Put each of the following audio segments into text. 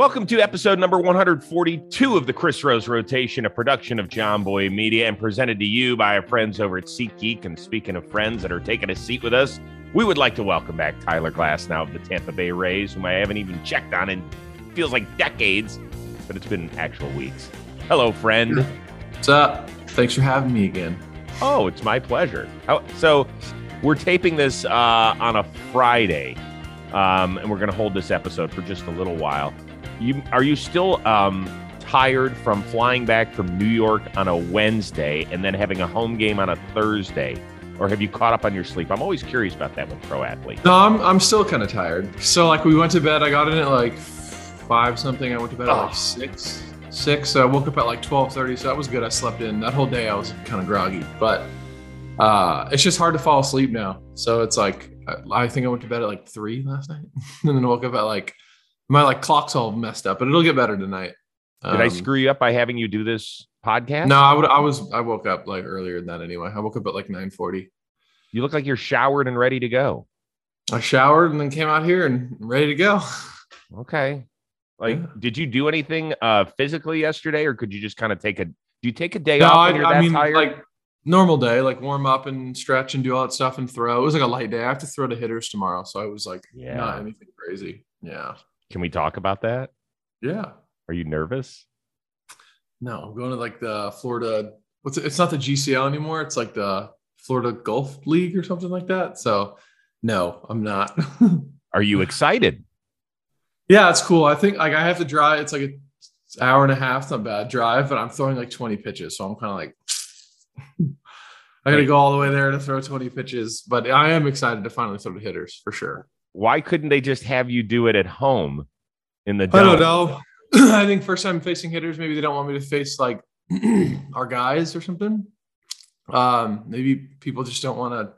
Welcome to episode number 142 of the Chris Rose Rotation, a production of Jomboy Media and presented to you by our friends over at SeatGeek. And speaking of friends that are taking a seat with us, we would like to welcome back Tyler Glasnow of the Tampa Bay Rays, whom I haven't even checked on in feels like decades, but it's been actual weeks. Hello, friend. What's up? Thanks for having me again. Oh, it's my pleasure. So, we're taping this uh, on a Friday, um, and we're going to hold this episode for just a little while. You are you still um, tired from flying back from New York on a Wednesday and then having a home game on a Thursday, or have you caught up on your sleep? I'm always curious about that with pro athletes. No, I'm I'm still kind of tired. So like we went to bed. I got in at like five something. I went to bed at Oh. like six. Six. So I woke up at like twelve thirty. So that was good. I slept in that whole day. I was kind of groggy, but uh, it's just hard to fall asleep now. So it's like I I think I went to bed at like three last night, and then woke up at like my like clock's all messed up, but it'll get better tonight. Did I Um, screw you up by having you do this podcast? No, I would. I was. I woke up like earlier than that anyway. I woke up at like nine forty. You look like you're showered and ready to go. I showered and then came out here and ready to go. Okay. Like, Yeah. did you do anything uh physically yesterday, or could you just kind of take a? Do you take a day No, off I, I mean tired? like normal day, like warm up and stretch and do all that stuff and throw. It was like a light day. I have to throw to hitters tomorrow, so I was like, Yeah. not anything crazy. Yeah, Can we talk about that? yeah. Are you nervous? No, I'm going to like the Florida. What's it? It's not the GCL anymore. It's like the Florida Golf League or something like that. So, no, I'm not. Are you excited? yeah, it's cool. I think like I have to drive. It's like an hour and a half. It's not bad drive, but I'm throwing like 20 pitches, so I'm kind of like. I got to go all the way there to throw 20 pitches, but I am excited to finally throw to hitters for sure. Why couldn't they just have you do it at home in the I don't know. I think first time facing hitters, maybe they don't want me to face like our guys or something. Um, maybe people just don't want to.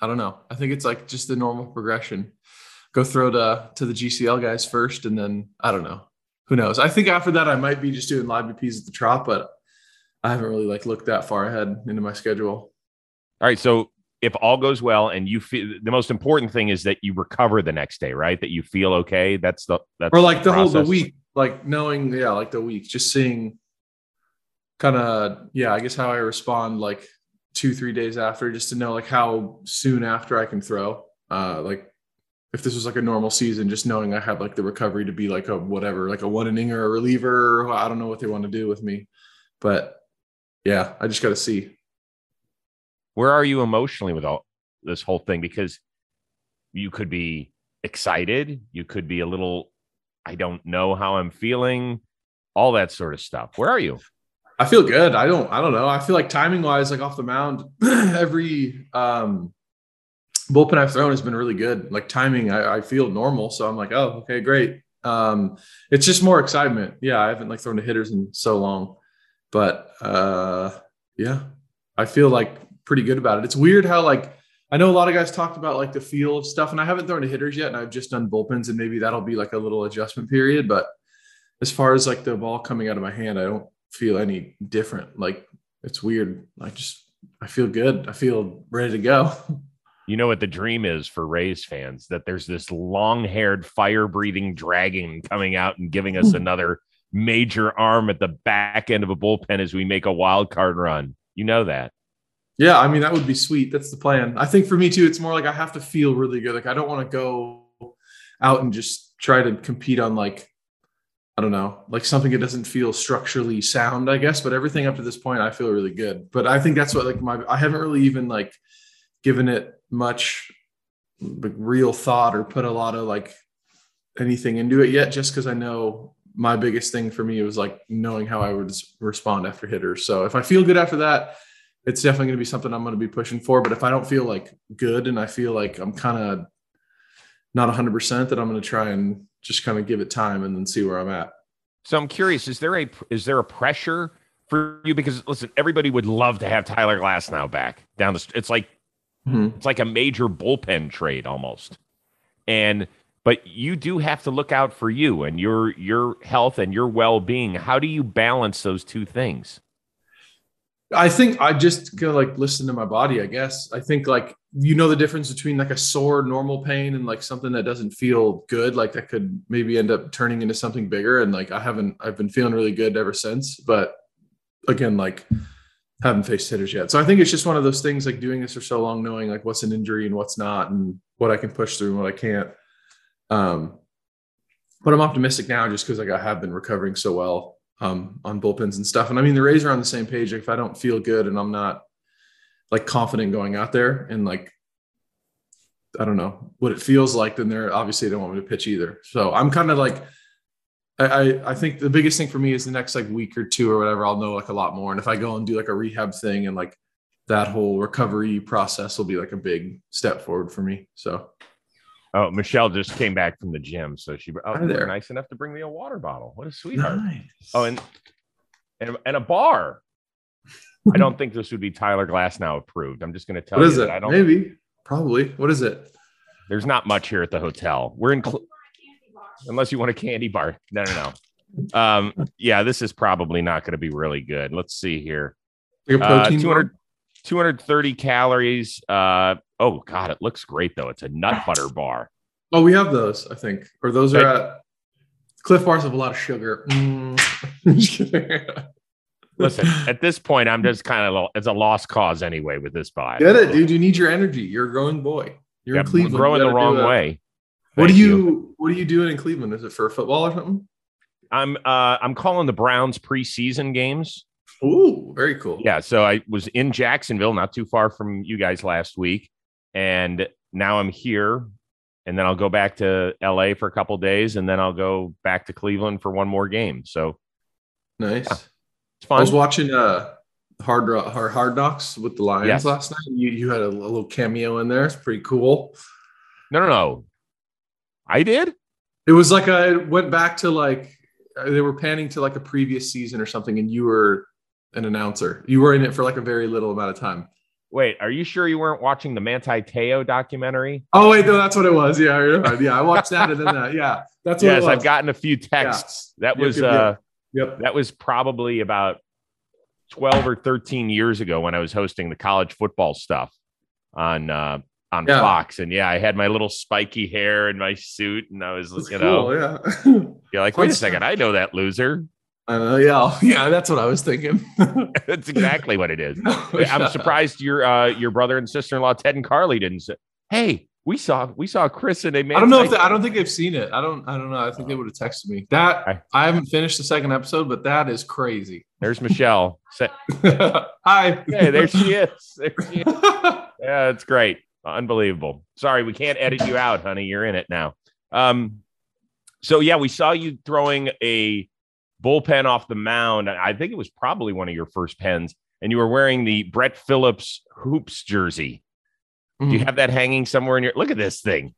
I don't know. I think it's like just the normal progression. Go throw to to the GCL guys first, and then I don't know. Who knows? I think after that, I might be just doing live BPs at the Trop, but I haven't really like looked that far ahead into my schedule. All right. So if all goes well and you feel the most important thing is that you recover the next day, right? That you feel okay. That's the that's or like the whole the week like knowing yeah like the week just seeing kind of yeah i guess how i respond like two three days after just to know like how soon after i can throw uh like if this was like a normal season just knowing i have like the recovery to be like a whatever like a one inning or a reliever i don't know what they want to do with me but yeah i just got to see Where are you emotionally with all this whole thing? Because you could be excited, you could be a little, I don't know how I'm feeling, all that sort of stuff. Where are you? I feel good. I don't. I don't know. I feel like timing wise, like off the mound, every um, bullpen I've thrown has been really good. Like timing, I, I feel normal. So I'm like, oh, okay, great. Um, it's just more excitement. Yeah, I haven't like thrown to hitters in so long, but uh, yeah, I feel like pretty good about it. It's weird how like I know a lot of guys talked about like the feel of stuff, and I haven't thrown to hitters yet, and I've just done bullpens, and maybe that'll be like a little adjustment period. But as far as like the ball coming out of my hand, I don't feel any different. Like it's weird. I just I feel good. I feel ready to go. You know what the dream is for Rays fans that there's this long haired, fire breathing dragon coming out and giving us hmm. another major arm at the back end of a bullpen as we make a wild card run. You know that. Yeah, I mean that would be sweet. That's the plan. I think for me too, it's more like I have to feel really good. Like I don't want to go out and just try to compete on like I don't know, like something that doesn't feel structurally sound, I guess. But everything up to this point, I feel really good. But I think that's what like my I haven't really even like given it much like real thought or put a lot of like anything into it yet, just because I know my biggest thing for me was like knowing how I would respond after hitters. So if I feel good after that, it's definitely going to be something I'm going to be pushing for. But if I don't feel like good and I feel like I'm kind of not 100%, that I'm going to try and just kind of give it time and then see where I'm at. So I'm curious, is there a is there a pressure for you? Because listen, everybody would love to have Tyler Glasnow back down the st- it's like Mhm. it's like a major bullpen trade almost. And but you do have to look out for you and your your health and your well-being. How do you balance those two things? I think I just gonna like listen to my body. I guess. I think like you know the difference between like a sore normal pain and like something that doesn't feel good like that could maybe end up turning into something bigger and like i haven't i've been feeling really good ever since but again like haven't faced hitters yet. So i think it's just one of those things like doing this for so long knowing like what's an injury and what's not and what i can push through and what i can't. Um but i'm optimistic now just because like i have been recovering so well um on bullpens and stuff and i mean the rays are on the same page if i don't feel good and i'm not like confident going out there and like I don't know what it feels like, then they're obviously they don't want me to pitch either. So I'm kind of like I, I think the biggest thing for me is the next like week or two or whatever, I'll know like a lot more. And if I go and do like a rehab thing and like that whole recovery process will be like a big step forward for me. So Oh, Michelle just came back from the gym, so she oh, Hi there. nice enough to bring me a water bottle. What a sweetheart! nice. Oh, and and and a bar. I don't think this would be Tyler Glasnow approved. I'm just going to tell what you is it? I don't. Maybe, probably. What is it? There's not much here at the hotel. We're in, cl- unless you want a candy bar. No, no, no. Um, yeah, this is probably not going to be really good. Let's see here. Like Uh, 200, 230 calories. Uh, oh God, it looks great though. It's a nut butter bar. Oh, we have those, I think. Or those are at Clif Bars have a lot of sugar. Mm. Listen, at this point, I'm just kind of it's a lost cause anyway with this buy. Get it, dude. You need your energy. You're a growing boy. You're Yep, in Cleveland. growing the wrong way. What Thank are you, What are you doing in Cleveland? Is it for football or something? I'm uh I'm calling the Browns preseason games. Ooh, very cool. Yeah, so I was in Jacksonville, not too far from you guys last week, and now I'm here, and then I'll go back to LA for a couple days, and then I'll go back to Cleveland for one more game. So nice. it's I was watching uh hard Ro- hard hard knocks with the Lions Yes. last night. You you had a, a little cameo in there. It's pretty cool. No, no, no. I did. It was like I went back to like they were panning to like a previous season or something, and you were an announcer. You were in it for like a very little amount of time. Wait, are you sure you weren't watching the Manti Te'o documentary? Oh wait, no, that's what it was. Yeah, yeah, I watched that and then that. Yeah, that's what yes, it was. I've gotten a few texts. That Yep, was yep, uh yep. That was probably about 12 or 13 years ago when I was hosting the college football stuff on uh on Yeah. Fox. And yeah, I had my little spiky hair and my suit, and I was, That's you cool. know, Yeah. you're like, wait a second, I know that loser. I know. Yeah. Yeah. That's what I was thinking. That's exactly what it is. Oh, I'm surprised your uh your brother and sister-in-law Ted and Carly didn't say, Hey, we saw we saw Chris and they made I don't know if they, I don't think they've seen it. I don't. I don't know. I think they would have texted me. That I- I haven't finished the second episode, but that is crazy. there's Michelle. Hi. hey, there she is. There she is. Yeah, it's great. Unbelievable. Sorry, we can't edit you out, honey. You're in it now. Um, so yeah, we saw you throwing a bullpen off the mound. I think it was probably one of your first pens, and you were wearing the Brett Phillips hoops jersey. Do you Mhm. have that hanging somewhere in your? Look at this thing.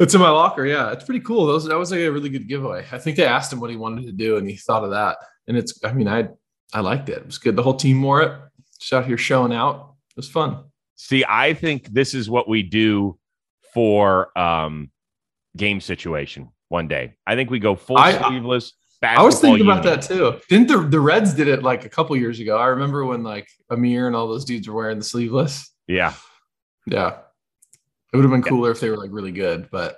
It's in my locker. Yeah, it's pretty cool. Those that was like a really good giveaway. I think they asked him what he wanted to do, and he thought of that. And it's. I mean, I I liked it. It was good. The whole team wore it. Just out here showing out. It was fun. See, I think this is what we do for um game situation one day. I think we go full I- sleeveless. I was thinking about that too. Didn't the the Reds did it like a couple years ago? I remember when like Amir and all those dudes were wearing the sleeveless. Yeah. Yeah, it would have been cooler if they were like really good, but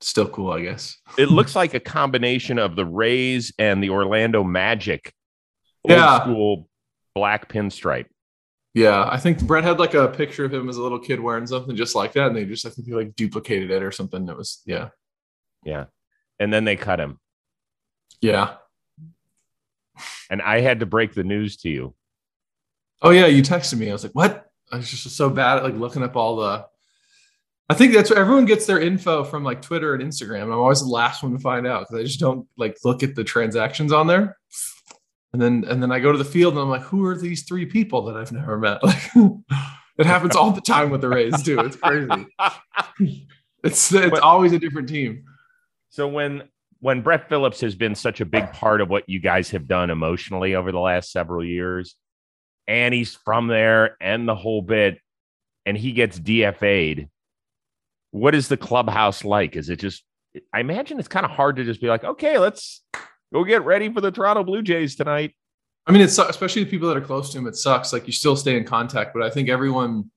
still cool, I guess. it looks like a combination of the Rays and the Orlando Magic. Old Yeah. school black pinstripe. Yeah, I think Brett had like a picture of him as a little kid wearing something just like that, and they just I think they like duplicated it or something. It was yeah, Yeah. And then they cut him. Yeah. And I had to break the news to you. Oh yeah, you texted me. I was like, what? I was just so bad at like looking up all the. I think that's where everyone gets their info from like Twitter and Instagram. And I'm always the last one to find out because I just don't like look at the transactions on there. And then and then I go to the field and I'm like, who are these three people that I've never met? Like it happens all the time with the Rays too. It's crazy. It's it's But- always a different team. So when when Brett Phillips has been such a big part of what you guys have done emotionally over the last several years, and he's from there and the whole bit, and he gets DFA'd, what is the clubhouse like? Is it just I imagine it's kind of hard to just be like, okay, let's go get ready for the Toronto Blue Jays tonight. I mean, it's especially the people that are close to him. It sucks. Like you still stay in contact, but I think everyone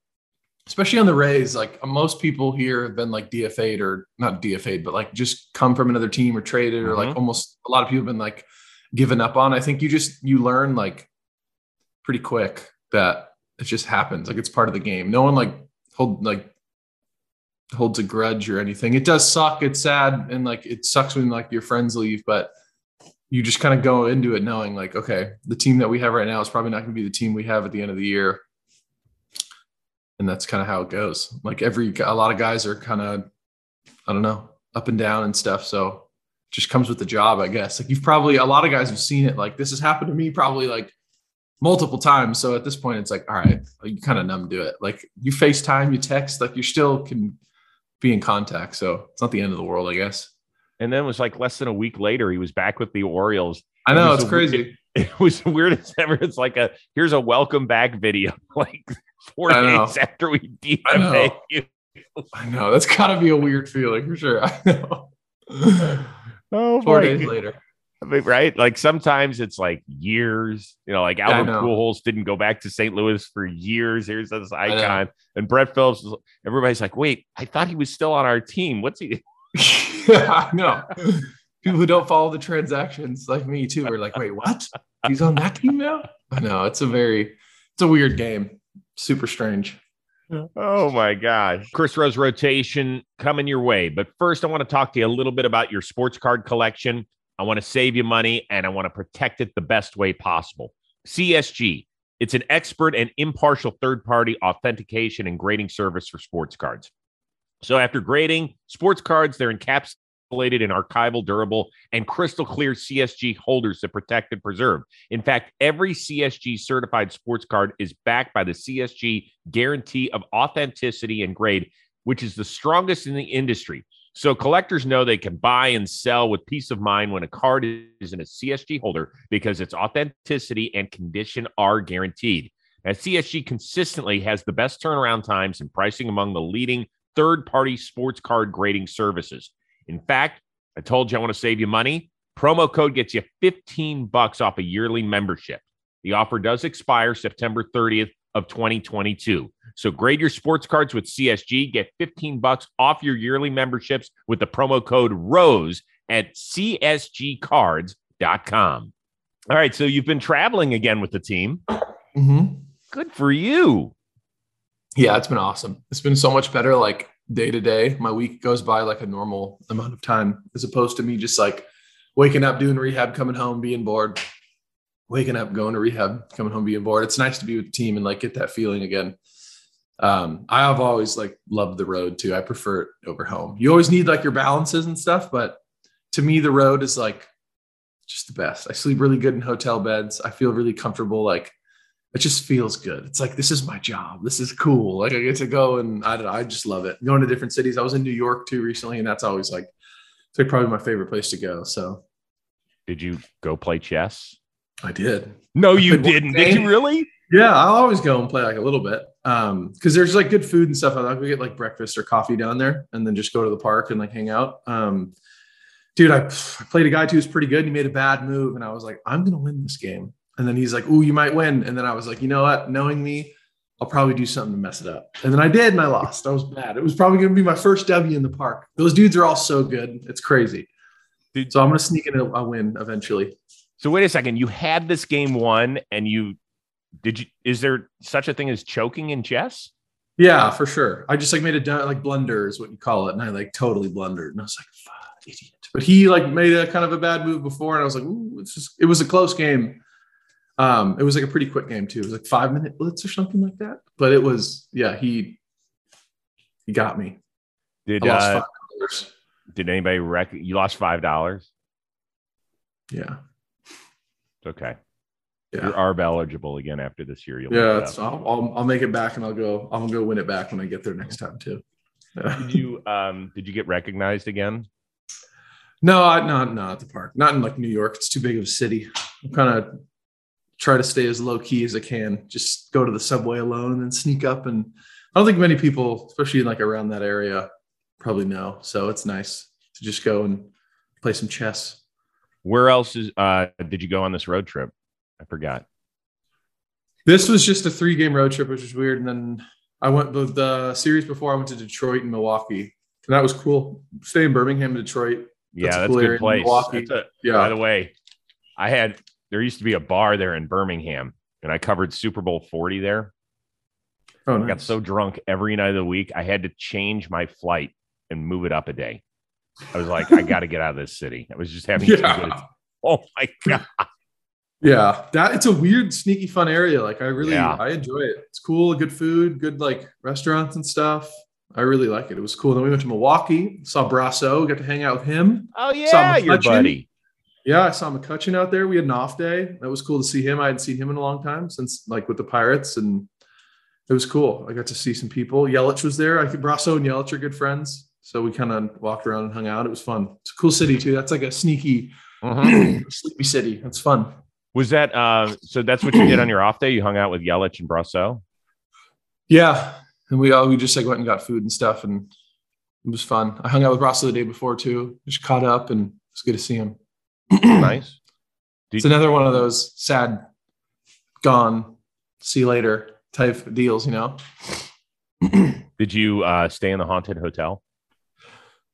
especially on the Rays, like most people here have been like DFA'd or not DFA'd, but like just come from another team or traded or like Mhm. almost a lot of people have been like given up on. I think you just you learn like pretty quick that it just happens. Like it's part of the game. No one like hold like holds a grudge or anything. It does suck. It's sad and like it sucks when like your friends leave, but you just kind of go into it knowing like, okay, the team that we have right now is probably not going to be the team we have at the end of the year and that's kind of how it goes. Like every a lot of guys are kind of I don't know up and down and stuff. So it just comes with the job, I guess. Like you've probably a lot of guys have seen it. Like this has happened to me probably like multiple times. So at this point, it's like all right, you kind of numb to it. Like you FaceTime, you text, like you still can be in contact. So it's not the end of the world, I guess. And then it was like less than a week later, he was back with the Orioles. I know It it's crazy. It was the weirdest ever. It's like a here's a welcome back video, like four I know. days after we I know. You. I know that's got to be a weird feeling for sure. I know. Oh Four days God. later. I mean, right? Like sometimes it's like years. You know, like Albert know. Pujols didn't go back to St. Louis for years. Here's this icon, and Brett Phillips. was- Everybody's like, "Wait, I thought he was still on our team. What's he?" yeah, I know. People who don't follow the transactions, like me too, are like, wait, what? He's on that team now? I know. It's a very, it's a weird game. Super strange. Oh my gosh. Chris Rose rotation coming your way. But first, I want to talk to you a little bit about your sports card collection. I want to save you money and I want to protect it the best way possible. CSG, it's an expert and impartial third party authentication and grading service for sports cards. So, after grading sports cards, they're encapsulated in archival, durable, and crystal clear CSG holders that protect and preserve. In fact, every CSG certified sports card is backed by the CSG guarantee of authenticity and grade, which is the strongest in the industry. So collectors know they can buy and sell with peace of mind when a card is in a CSG holder because its authenticity and condition are guaranteed. Now, CSG consistently has the best turnaround times and pricing among the leading third party sports card grading services. In fact, I told you I want to save you money. Promo code gets you 15 bucks off a yearly membership. The offer does expire September 30th of 2022. So grade your sports cards with CSG, get 15 bucks off your yearly memberships with the promo code ROSE at csgcards.com. All right, so you've been traveling again with the team. Mm-hmm. Good for you. Yeah, it's been awesome. It's been so much better, like day to day. My week goes by like a normal amount of time, as opposed to me just like waking up, doing rehab, coming home, being bored, waking up, going to rehab, coming home, being bored. It's nice to be with the team and like get that feeling again. Um, I have always like loved the road too. I prefer it over home. You always need like your balances and stuff, but to me, the road is like just the best. I sleep really good in hotel beds. I feel really comfortable. Like it just feels good. It's like this is my job. This is cool. Like I get to go and I don't know. I just love it. Going to different cities. I was in New York too recently, and that's always like it's like probably my favorite place to go. So Did you go play chess? I did. No, you didn't. Did you really? Yeah, I'll always go and play like a little bit. Um, because there's like good food and stuff. I like we get like breakfast or coffee down there and then just go to the park and like hang out. Um, dude, I, I played a guy too who's pretty good. And he made a bad move, and I was like, I'm gonna win this game. And then he's like, Ooh, you might win. And then I was like, you know what? Knowing me, I'll probably do something to mess it up. And then I did, and I lost. I was bad. It was probably gonna be my first W in the park. Those dudes are all so good. It's crazy. Dude. So I'm gonna sneak in a, a win eventually. So wait a second. You had this game won, and you did you? Is there such a thing as choking in chess? Yeah, for sure. I just like made a like blunder is what you call it, and I like totally blundered, and I was like, "Fuck, idiot!" But he like made a kind of a bad move before, and I was like, "Ooh, it's just." It was a close game. Um, it was like a pretty quick game too. It was like five minute blitz or something like that. But it was, yeah, he he got me. Did uh, did anybody rec? You lost five dollars. Yeah, It's okay. yeah, You're ARB eligible again after this year. You'll yeah. it. I'll, I'll I'll make it back, and I'll go. I'm gonna go win it back when I get there next time too. Yeah. Did you um did you get recognized again? No, not not at the park. Not in like New York. It's too big of a city. I'm kind of try to stay as low key as I can. Just go to the subway alone and sneak up. And I don't think many people, especially like around that area, probably know. So it's nice to just go and play some chess. Where else is uh did you go on this road trip? I forgot. This was just a three game road trip, which was weird. And then I went the, the series before I went to Detroit and Milwaukee. And that was cool. Stay in Birmingham, Detroit. Yeah, That's a that's, cool a good place. Milwaukee. A- Yeah. By the way, I had there used to be a bar there in Birmingham, and I covered Super Bowl 40 there. oh, I got so drunk every night of the week, I had to change my flight and move it up a day. I was like, I got to get out of this city. I was just having too good. yeah. Oh my god! Yeah. That it's a weird, sneaky fun area. Like I really Yeah. I enjoy it. It's cool, good food, good like restaurants and stuff. I really like it. It was cool. Then we went to Milwaukee, saw Brosseau, got to hang out with him. Oh Saw yeah, your buddy. Yeah, I saw McCutchen out there. We had an off day. That was cool to see him. I hadn't seen him in a long time since like with the Pirates, and it was cool. I got to see some people. Yelich was there. I think Brosseau and Yelich are good friends, so we kind of walked around and hung out. It was fun. It's a cool city too. That's like a sneaky, Mhm. sleepy city. That's fun. Was that uh? So that's what you did on your off day? You hung out with Yelich and Brosseau. Yeah, and we all we just like went and got food and stuff, and it was fun. I hung out with Brosseau the day before too. Just caught up, and it's good to see him. Nice. It's another one of those sad, gone, see you later type deals, you know. Did you uh, stay in the haunted hotel?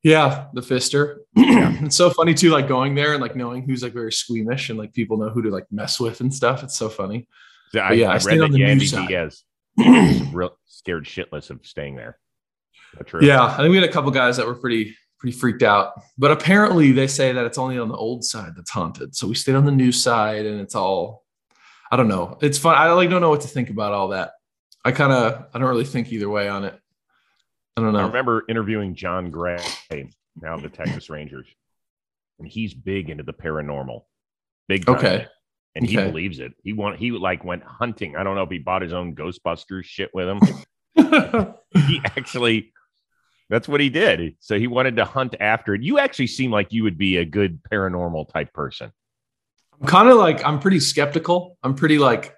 Yeah, the Pfister. it's so funny too, like going there and like knowing who's like very squeamish and like people know who to like mess with and stuff. It's so funny. I, yeah, I I read stayed that on the Yandy. Diaz real scared shitless of staying there. true? Yeah, I think we had a couple guys that were pretty pretty freaked out. But apparently they say that it's only on the old side that's haunted. So we stayed on the new side and it's all I don't know. It's fun. I like don't know what to think about all that. I kind of I don't really think either way on it. I don't know. I remember interviewing Jon Gray, now the Texas Rangers, and he's big into the paranormal. Big time. Okay. And he Okay. believes it. He want he like went hunting. I don't know if he bought his own Ghostbusters shit with him. he actually that's what he did. So he wanted to hunt after it. You actually seem like you would be a good paranormal type person. I'm kind of like I'm pretty skeptical. I'm pretty like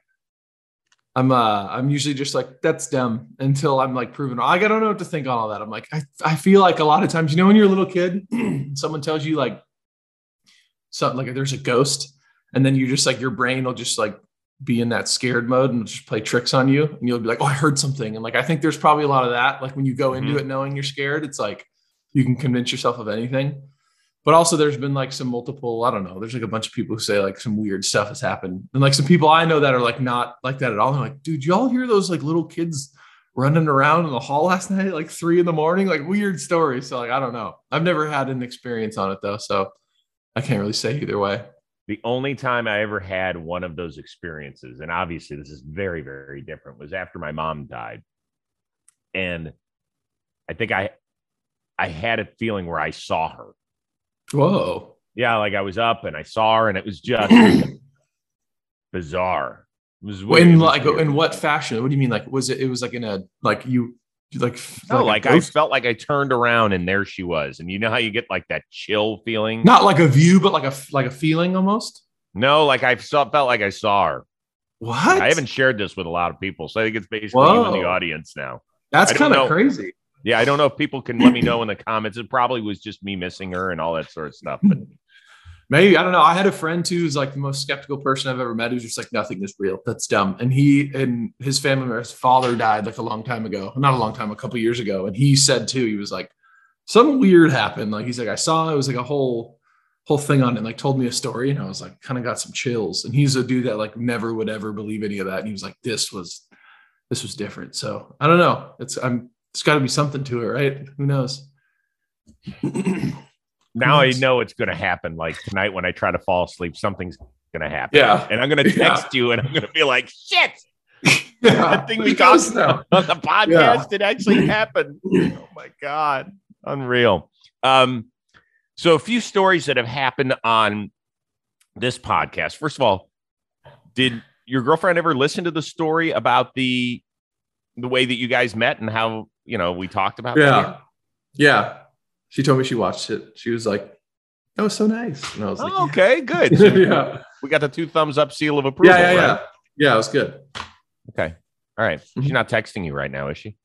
I'm uh I'm usually just like that's dumb until I'm like proven. Like, I don't know what to think on all that. I'm like I, I feel like a lot of times you know when you're a little kid someone tells you like something like there's a ghost and then you just like your brain will just like be in that scared mode and just play tricks on you and you'll be like oh I heard something. And like I think there's probably a lot of that like when you go into Mhm. it knowing you're scared it's like you can convince yourself of anything. But also there's been like some multiple i don't know there's like a bunch of people who say like some weird stuff has happened. And like some people i know that are like not like that at all. They're like dude y'all hear those like little kids running around in the hall last night like three in the morning? Like weird stories. So like i don't know. I've never had an experience on it though so i can't really say either way The only time I ever had one of those experiences, and obviously this is very, very different, was after my mom died. And I think I I had a feeling where I saw her. whoa Yeah, like I was up and I saw her, and it was just bizarre. It was in like weird. in what fashion what do you mean like was it it was like in a like you, like No, a like I felt like I turned around and there she was. And you know how you get like that chill feeling? not like a view but like a like a feeling almost No, like I saw, felt like I saw her. what I haven't shared this with a lot of people, so I think it's basically you in the audience now. that's kind of crazy Yeah, I don't know if people can let me know in the comments. It probably was just me missing her and all that sort of stuff. But Maybe I don't know. I had a friend too who's like the most skeptical person I've ever met. Who's just like nothing is real. That's dumb. And he and his family, his father died like a long time ago. Not a long time, a couple years ago. And he said too, he was like, something weird happened. Like he's like, I saw it was like a whole whole thing on it. And like told me a story, and I was like, kind of got some chills. And he's a dude that like never would ever believe any of that. And he was like, this was this was different. So I don't know. It's I'm it's got to be something to it, right? Who knows? now I know it's going to happen. Like tonight when I try to fall asleep, something's going to happen. Yeah. And I'm going to Yeah. text you and I'm going to be like, shit, yeah. that thing we Who talked now? about on the podcast, it actually happened. Oh my God. Unreal. Um, so a few stories that have happened on this podcast. First of all, did your girlfriend ever listen to the story about the the way that you guys met and how you know we talked about that? Yeah. Yeah. She told me she watched it. She was like, that was so nice. And I was like, Oh, okay, good. So yeah. we got the two thumbs up seal of approval. Yeah. Yeah. Yeah. right? Yeah. It was good. Okay. All right. Mhm. She's not texting you right now, is she?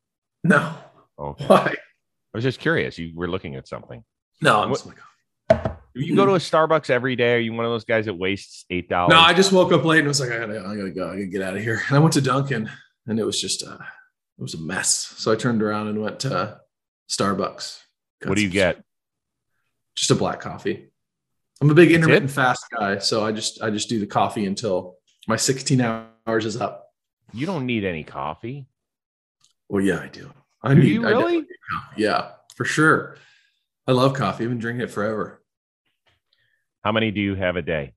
No. Okay. Why? I was just curious. You were looking at something. No. I'm What- like, you go to a Starbucks every day? Are you one of those guys that wastes eight dollars? no, I just woke up late and I was like, I gotta, I gotta go. I gotta get out of here. And I went to Dunkin' and it was just, uh, it was a mess. So I turned around and went to Starbucks. What do you get? Just a black coffee. I'm a big That's intermittent fast guy, so I just I just do the coffee until my 16 hours is up. You don't need any coffee. Well, yeah, I do. I Do need. you really? need. Yeah, for sure. I love coffee. I've been drinking it forever. How many do you have a day?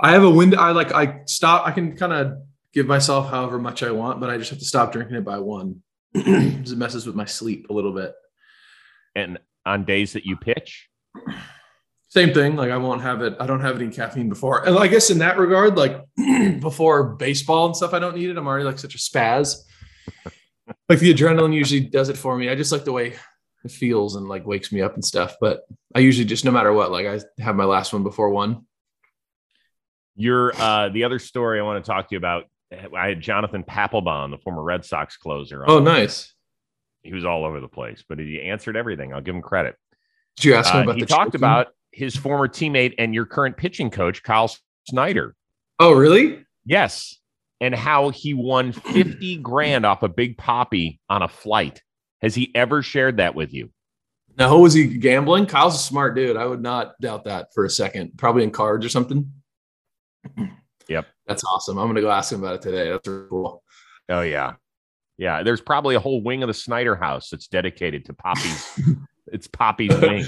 I have a window. I like. I stop. I can kind of give myself however much I want, but I just have to stop drinking it by one. it messes with my sleep a little bit. And on days that you pitch, Same thing. Like I won't have it. I don't have any caffeine before. And I guess in that regard, like before baseball and stuff, I don't need it. I'm already like such a spaz. like the adrenaline usually does it for me. I just like the way it feels and like wakes me up and stuff. But I usually just no matter what, like I have my last one before one. You're uh, the other story I want to talk to you about. I had Jonathan Papelbon, the former Red Sox closer. on. Oh, nice. He was all over the place, but he answered everything. I'll give him credit. Did you ask him Uh, about he the talked about his former teammate and your current pitching coach, Kyle Snyder. Oh, really? Yes. And how he won 50 grand off a big Papi on a flight. Has he ever shared that with you? Now, who was he gambling? Kyle's a smart dude. I would not doubt that for a second. Probably in cards or something. Yep. That's awesome. I'm gonna go ask him about it today. That's really cool. Oh, yeah. Yeah. There's probably a whole wing of the Snyder house that's dedicated to Papi's. it's Papi's wing.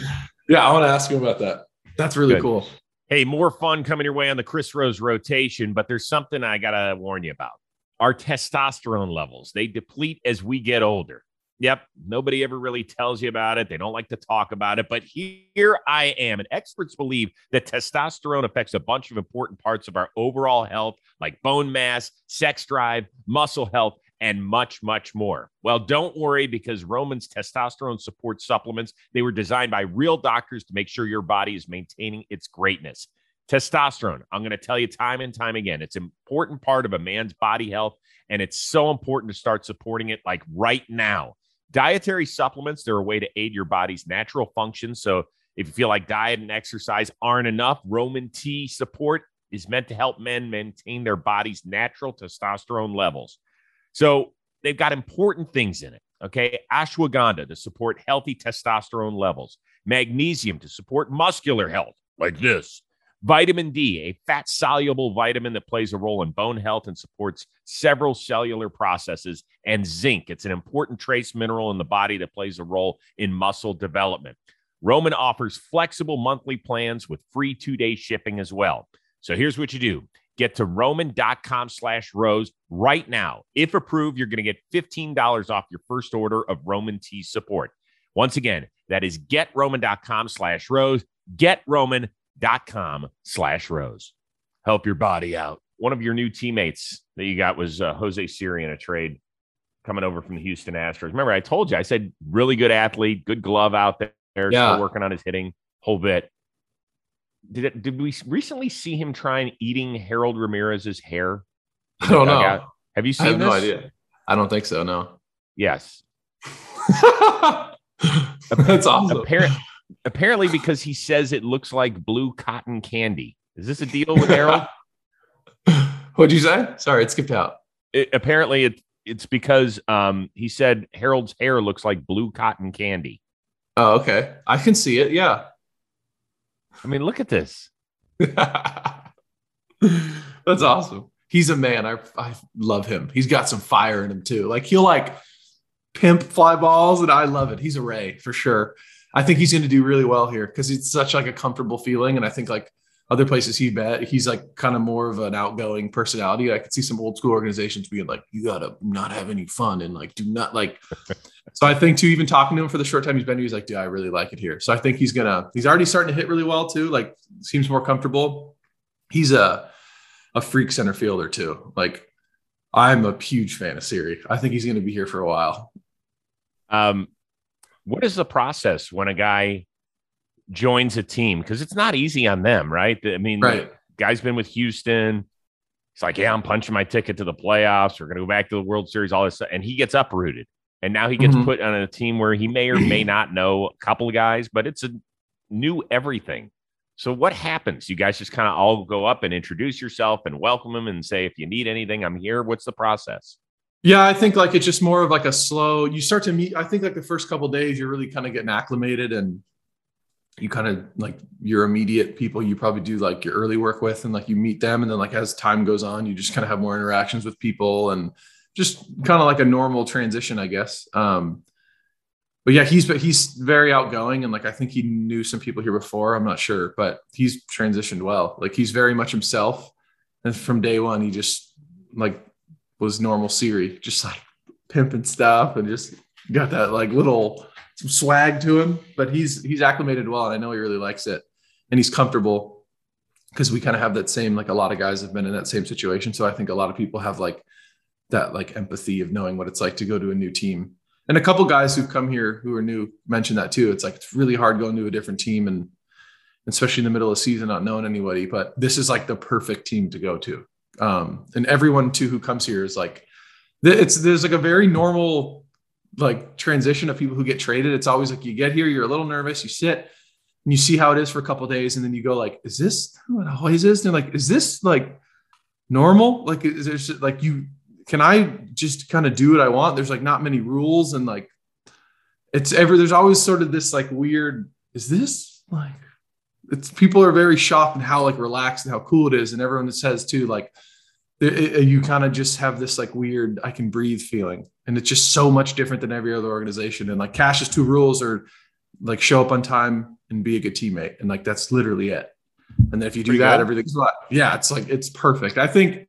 Yeah, I want to ask him about that. That's really Good. cool. Hey, more fun coming your way on the Chris Rose rotation, but there's something I got to warn you about. Our testosterone levels, they deplete as we get older. Yep, nobody ever really tells you about it. They don't like to talk about it, but here I am. And experts believe that testosterone affects a bunch of important parts of our overall health, like bone mass, sex drive, muscle health, and much, much more. Well, don't worry because Roman's testosterone support supplements, they were designed by real doctors to make sure your body is maintaining its greatness. Testosterone, I'm going to tell you time and time again, it's an important part of a man's body health, and it's so important to start supporting it like right now. Dietary supplements, they're a way to aid your body's natural function. So if you feel like diet and exercise aren't enough, Roman T support is meant to help men maintain their body's natural testosterone levels. So they've got important things in it. Okay. Ashwagandha to support healthy testosterone levels, magnesium to support muscular health, like this. Vitamin D, a fat soluble vitamin that plays a role in bone health and supports several cellular processes, and zinc. It's an important trace mineral in the body that plays a role in muscle development. Roman offers flexible monthly plans with free two day shipping as well. So here's what you do get to roman.com slash rose right now. If approved, you're going to get $15 off your first order of Roman T support. Once again, that is getroman.com slash rose. Getroman.com slash rose. Help your body out. One of your new teammates that you got was uh, Jose Siri in a trade coming over from the Houston Astros. Remember, I told you, I said really good athlete, good glove out there, Yeah. still working on his hitting whole bit. Did it, did we recently see him trying eating Harold Ramirez's hair? I don't know. dugout? Have you I seen have no idea. I don't think so. No. Yes. That's awesome. Apparent, apparently, because he says it looks like blue cotton candy. Is this a deal with Harold? What'd you say? Sorry, it skipped out. It- apparently, it, it's because um, he said Harold's hair looks like blue cotton candy. Oh, okay. I can see it. Yeah. I mean, look at this. That's awesome. He's a man. I I love him. He's got some fire in him too. Like he'll like pimp fly balls, and I love it. He's a ray for sure. I think he's going to do really well here because it's such like a comfortable feeling, and I think like other places he bet he's like kind of more of an outgoing personality. I could see some old school organizations being like, "You gotta not have any fun and like do not like." so I think too, even talking to him for the short time he's been, here, he's like, "Dude, I really like it here." So I think he's gonna. He's already starting to hit really well too. Like seems more comfortable. He's a a freak center fielder too. Like I'm a huge fan of Siri. I think he's to be here for a while. Um, what is the process when a guy joins a team? Because it's not easy on them, right? I mean, Right. guy's been with Houston. It's like, yeah, I'm punching my ticket to the playoffs. We're going to go back to the World Series, all this stuff. And he gets uprooted. And now he gets Mhm. put on a team where he may or may not know a couple of guys, but it's a new everything. So what happens? You guys just kind of all go up and introduce yourself and welcome him and say, if you need anything, I'm here. What's the process? Yeah, I think like it's just more of like a slow. You start to meet. I think like the first couple days, you're really kind of getting acclimated, and you kind of like your immediate people. You probably do like your early work with, and like you meet them, and then like as time goes on, you just kind of have more interactions with people, and just kind of like a normal transition, I guess. Um, but yeah, he's but he's very outgoing, and like I think he knew some people here before. I'm not sure, but he's transitioned well. Like he's very much himself, and from day one, he just like was normal Siri, just like pimping stuff and just got that like little some swag to him. But he's he's acclimated well, and I know he really likes it, and he's comfortable because we kind of have that same like a lot of guys have been in that same situation. So I think a lot of people have like that like empathy of knowing what it's like to go to a new team. And a couple guys who've come here who are new mentioned that too. It's like it's really hard going to a different team and especially in the middle of the season, not knowing anybody. But this is like the perfect team to go to. Um, and everyone too who comes here is like, it's there's like a very normal like transition of people who get traded. It's always like you get here, you're a little nervous, you sit and you see how it is for a couple days, and then you go like, is this what always is? And like, is this like normal? Like, is there like you can I just kind of do what I want? There's like not many rules, and like it's ever there's always sort of this like weird, is this like it's people are very shocked and how like relaxed and how cool it is, and everyone says too like it, you kind of just have this like weird I can breathe feeling, and it's just so much different than every other organization. And like Cash's two rules are like show up on time and be a good teammate, and like that's literally it. And then if you do Pretty that, good. everything's fine. Yeah, it's like it's perfect. I think,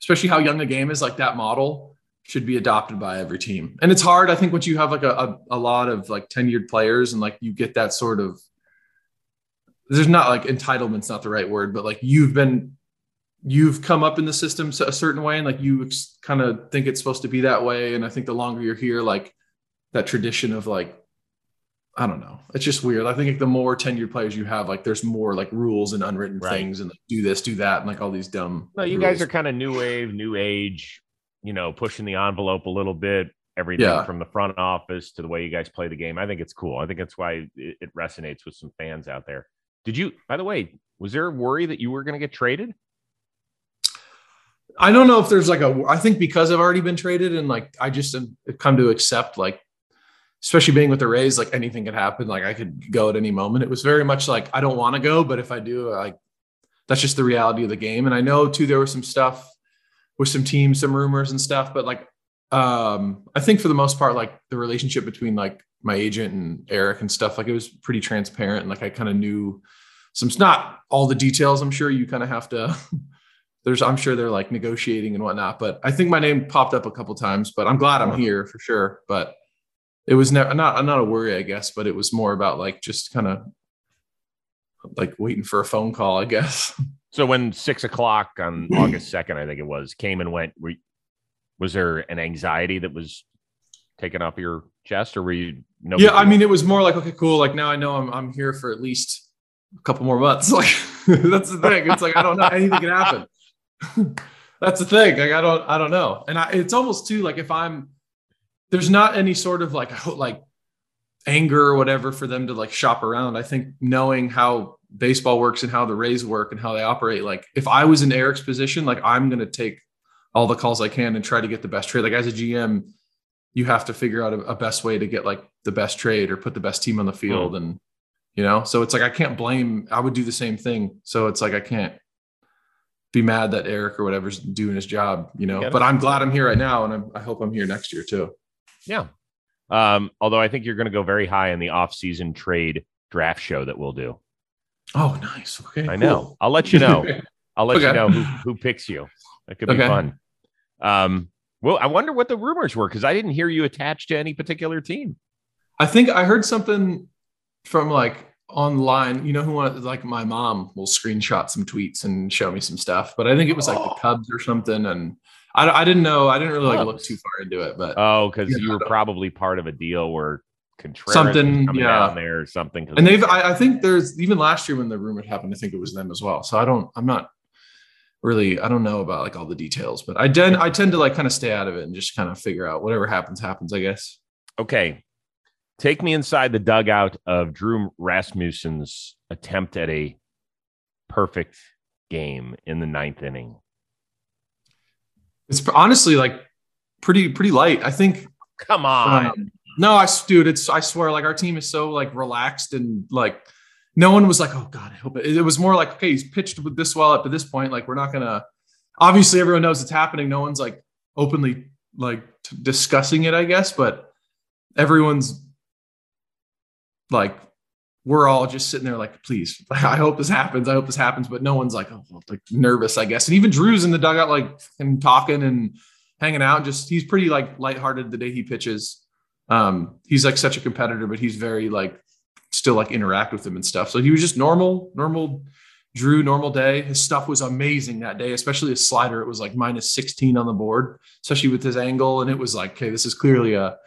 especially how young the game is, like that model should be adopted by every team. And it's hard, I think, once you have like a, a, a lot of like tenured players and like you get that sort of there's not like entitlement's not the right word, but like you've been you've come up in the system a certain way and like you kind of think it's supposed to be that way and i think the longer you're here like that tradition of like i don't know it's just weird i think like the more tenured players you have like there's more like rules and unwritten right. things and like, do this do that and like all these dumb no you rules. guys are kind of new wave new age you know pushing the envelope a little bit everything yeah. from the front office to the way you guys play the game i think it's cool i think that's why it, it resonates with some fans out there did you, by the way, was there a worry that you were going to get traded? I don't know if there's like a, I think because I've already been traded and like I just have come to accept like, especially being with the Rays, like anything could happen. Like I could go at any moment. It was very much like, I don't want to go, but if I do, like that's just the reality of the game. And I know too, there was some stuff with some teams, some rumors and stuff, but like, um, I think for the most part, like the relationship between like my agent and Erik and stuff, like it was pretty transparent. And like I kind of knew some, not all the details. I'm sure you kind of have to, there's, I'm sure they're like negotiating and whatnot, but I think my name popped up a couple times, but I'm glad I'm here for sure. But it was never, not, not a worry, I guess, but it was more about like just kind of like waiting for a phone call, I guess. So when six o'clock on August 2nd, I think it was, came and went, were, was there an anxiety that was taken off your chest or were you no yeah i mean it was more like okay cool like now i know i'm, I'm here for at least a couple more months like that's the thing it's like i don't know anything can happen that's the thing like i don't i don't know. And I, it's almost too like if i'm there's not any sort of like like anger or whatever for them to like shop around. I think knowing how baseball works and how the rays work and how they operate like if i was in erik's position like i'm going to take all the calls i can and try to get the best trade. Like as a gm you have to figure out a, a, best way to get like the best trade or put the best team on the field mm. and you know? So it's like i can't blame i would do the same thing. So it's like i can't be mad that erik or whatever's doing his job you know but i'm glad i'm here right now and I'm, i hope i'm here next year too. Yeah. Um, although i think you're going to go very high in the off-season trade draft show that we'll do. Oh nice. Okay i cool. know. I'll let you know. I'll let okay. you know who, who picks you. That could be okay. fun. Um well, I wonder what the rumors were because I didn't hear you attached to any particular team. I think I heard something from like online. You know who wanted like my mom will screenshot some tweets and show me some stuff, but I think it was like oh. the Cubs or something. And I, I didn't know. I didn't really like look too far into it, but oh, because you, you were probably part of a deal where Contreras something yeah there or something. And they've I, I, think there's even last year when the rumor happened, I think it was them as well. So I don't. I'm not really I don't know about like all the details, but I tend I tend to like kind of stay out of it and just kind of figure out whatever happens happens, I guess. Okay. Take me inside the dugout of Drew Rasmussen's attempt at a perfect game in the ninth inning. It's honestly like pretty pretty light. I think. Come on. Um, no, I dude, it's I swear, like our team is so like relaxed and like no one was like, oh god, I hope it. It was more like, okay, he's pitched with this well up to this point. Like we're not gonna. Obviously, everyone knows it's happening. No one's like openly like t- discussing it, I guess, but everyone's like we're all just sitting there like, please, I hope this happens. I hope this happens. But no one's like, oh, like nervous, I guess. And even Drew's in the dugout, like and talking and hanging out. Just he's pretty like lighthearted the day he pitches. Um, he's like such a competitor, but he's very like still like interact with him and stuff. So he was just normal, normal Drew, normal day. His stuff was amazing that day, especially his slider. It was like minus 16 on the board, especially with his angle. And it was like, okay, this is clearly a,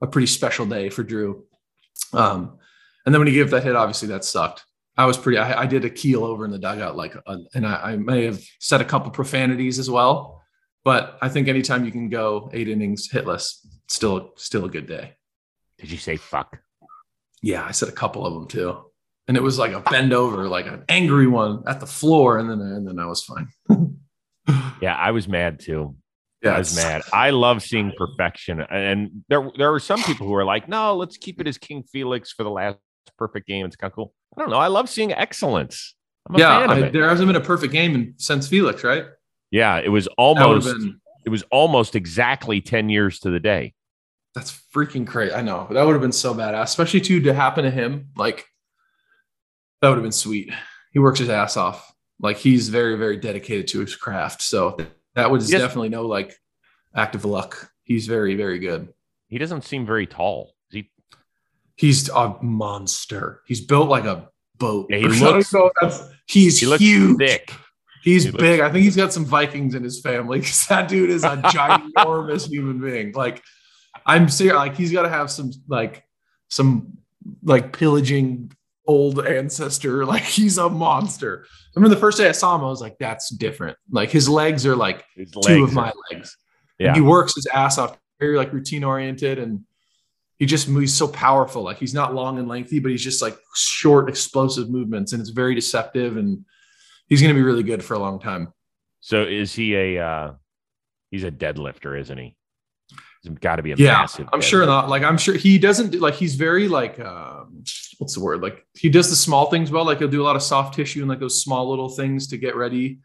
a pretty special day for Drew. Um, and then when he gave that hit, obviously that sucked. I was pretty, I, I did a keel over in the dugout, like, uh, and I, I may have said a couple profanities as well. But I think anytime you can go eight innings hitless, still, still a good day. Did you say fuck? Yeah, I said a couple of them too. And it was like a bend over, like an angry one at the floor, and then and then I was fine. yeah, I was mad too. Yeah, I was mad. I love seeing perfection, and there there are some people who are like, "No, let's keep it as King Felix for the last perfect game." It's kind of cool. I don't know. I love seeing excellence. yeah, I, there hasn't been a perfect game in, since Felix, right? Yeah, it was almost been, it was almost exactly ten years to the day. That's freaking crazy. I know that would have been so badass, especially too to happen to him. Like that would have been sweet. He works his ass off. Like he's very very dedicated to his craft. So that was yes. definitely no like act of luck. He's very, very good. He doesn't seem very tall. He's a monster. He's built like a boat. Yeah, he looks, he's he looks huge. thick. He's he big. Looks... I think he's got some Vikings in his family because that dude is a ginormous human being. Like, I'm serious. Like, he's got to have some like some like pillaging old ancestor. Like he's a monster. I remember the first day I saw him, I was like, that's different. Like his legs are like legs two of my legs. Yeah. He works his ass off, very like routine oriented. And he just he's so powerful. Like he's not long and lengthy, but he's just like short, explosive movements. And it's very deceptive. And he's going to be really good for a long time. So is he a, uh, he's a deadlifter, isn't he? He's got to be a yeah, massive. I'm sure not. Like I'm sure he doesn't do, like he's very like um what's the word? Like he does the small things well. Like he'll do a lot of soft tissue and like those small little things to get ready.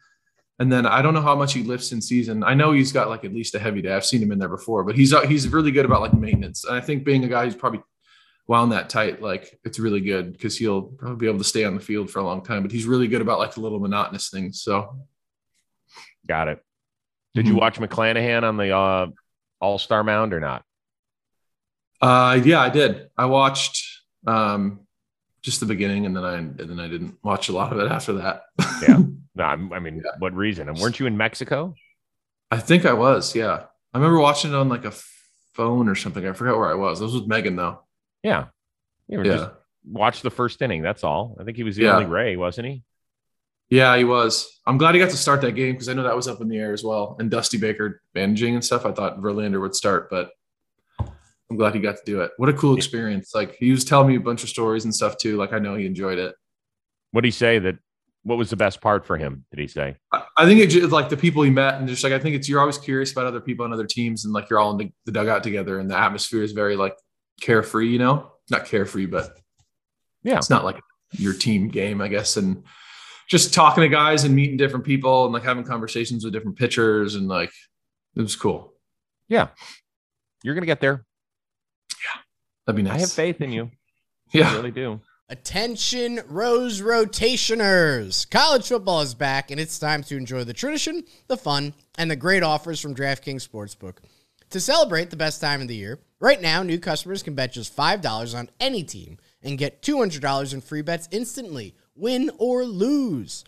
And then I don't know how much he lifts in season. I know he's got like at least a heavy day. I've seen him in there before, but he's uh, he's really good about like maintenance. And I think being a guy who's probably wound that tight, like it's really good because he'll probably be able to stay on the field for a long time. But he's really good about like the little monotonous things. So, got it. Did mm-hmm. you watch McClanahan on the uh, All Star mound or not? Uh, yeah, I did. I watched um, just the beginning, and then I and then I didn't watch a lot of it after that. yeah, no, I mean, yeah. what reason? And weren't you in Mexico? I think I was. Yeah, I remember watching it on like a phone or something. I forgot where I was. I was with Megan though. Yeah, yeah. Just watch the first inning. That's all. I think he was the yeah. only Ray, wasn't he? Yeah, he was. I'm glad he got to start that game because I know that was up in the air as well. And Dusty Baker managing and stuff. I thought Verlander would start, but I'm glad he got to do it. What a cool experience. Like he was telling me a bunch of stories and stuff too. Like I know he enjoyed it. What did he say that what was the best part for him? Did he say? I, think it's just like the people he met and just like I think it's you're always curious about other people and other teams and like you're all in the, the dugout together and the atmosphere is very like carefree, you know? Not carefree, but yeah, it's not like your team game, I guess. And just talking to guys and meeting different people and like having conversations with different pitchers and like it was cool. Yeah. You're gonna get there. Yeah, that'd be nice. I have faith in you. Yeah. I really do. Attention, Rose Rotationers! College football is back, and it's time to enjoy the tradition, the fun, and the great offers from DraftKings Sportsbook. To celebrate the best time of the year, right now, new customers can bet just $5 on any team and get $200 in free bets instantly, win or lose.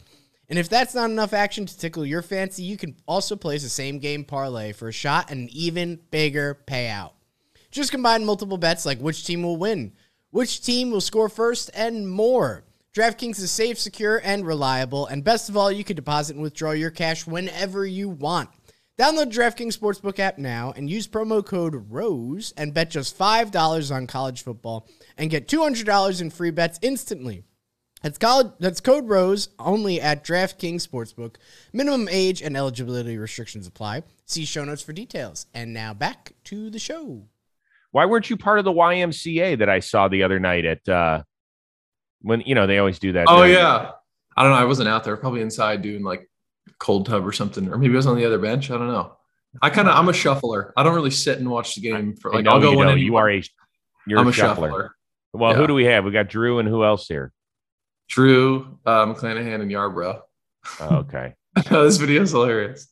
And if that's not enough action to tickle your fancy, you can also place a same game parlay for a shot at an even bigger payout. Just combine multiple bets like which team will win, which team will score first, and more. DraftKings is safe, secure, and reliable. And best of all, you can deposit and withdraw your cash whenever you want. Download DraftKings Sportsbook app now and use promo code ROSE and bet just $5 on college football and get $200 in free bets instantly. That's college. That's code Rose only at DraftKings Sportsbook. Minimum age and eligibility restrictions apply. See show notes for details. And now back to the show. Why weren't you part of the YMCA that I saw the other night at uh when you know they always do that? Oh yeah. I don't know. I wasn't out there. Probably inside doing like cold tub or something, or maybe I was on the other bench. I don't know. I kind of I'm a shuffler. I don't really sit and watch the game for like I'll go you when know, you are a you're I'm a shuffler. shuffler. Well, who do we have? We got Drew and who else here? Drew, uh, McClanahan, and Yarbrough. Oh, okay. this video is hilarious.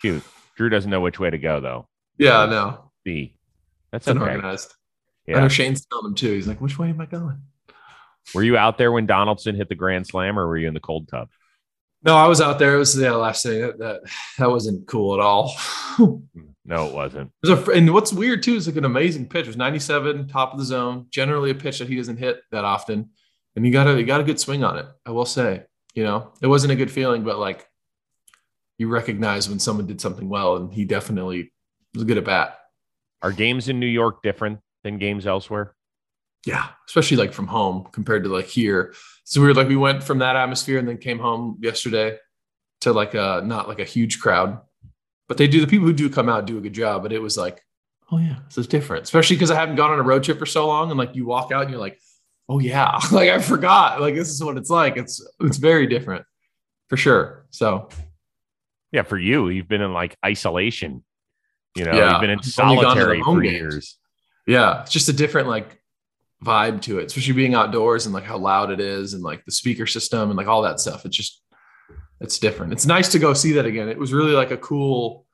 Cute. Drew doesn't know which way to go though. Yeah, no, B. That's okay. unorganized. I know Shane's telling him too. He's like, "Which way am I going?" Were you out there when Donaldson hit the grand slam, or were you in the cold tub? No, I was out there. It was the last thing. That that, that wasn't cool at all. Mm, no, it wasn't. There's a, and what's weird too is like an amazing pitch. It was 97, top of the zone. Generally a pitch that he doesn't hit that often, and he got a he got a good swing on it. I will say, you know, it wasn't a good feeling, but like you recognize when someone did something well, and he definitely was good at bat. Are games in New York different than games elsewhere? Yeah, especially like from home compared to like here. So we were like we went from that atmosphere and then came home yesterday to like a not like a huge crowd, but they do the people who do come out do a good job. But it was like, oh yeah, this is different, especially because I haven't gone on a road trip for so long. And like you walk out and you're like, oh yeah, like I forgot, like this is what it's like. It's it's very different for sure. So Yeah, for you, you've been in like isolation. You know, Yeah. you've been in I've only gone to the solitary for games. years. yeah, it's just a different like vibe to it, especially being outdoors and like how loud it is and like the speaker system and like all that stuff. It's just it's different. It's nice to go see that again. It was really like a cool,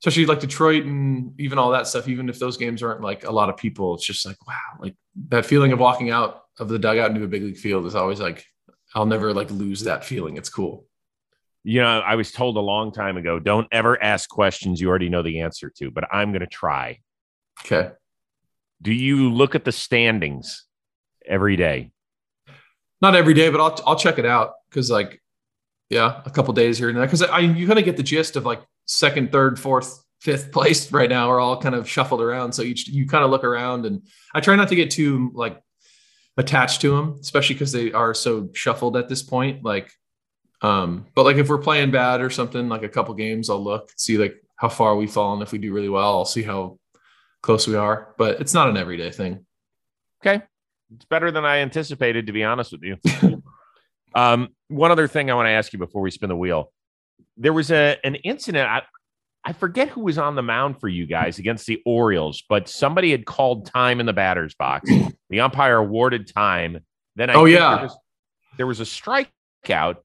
especially like Detroit and even all that stuff. Even if those games aren't like a lot of people, it's just like wow, like that feeling of walking out of the dugout into a big league field is always like I'll never like lose that feeling. It's cool. You know, I was told a long time ago, don't ever ask questions you already know the answer to, but I'm going to try. Okay. Do you look at the standings every day? not every day, but I'll I'll check it out because like, yeah, a couple days here and there. Because I you kind of get the gist of like second, third, fourth, fifth place right now are all kind of shuffled around. So each you kind of look around, and I try not to get too like attached to them, especially because they are so shuffled at this point. Like, um, but like if we're playing bad or something, like a couple games, I'll look see like how far we've fallen. If we do really well, I'll see how close we are. But it's not an everyday thing. Okay. It's better than I anticipated, to be honest with you. um, one other thing I want to ask you before we spin the wheel. There was a an incident. I, I forget who was on the mound for you guys against the Orioles, but somebody had called time in the batter's box. The umpire awarded time. Then I Oh, yeah. there was, there was a strikeout,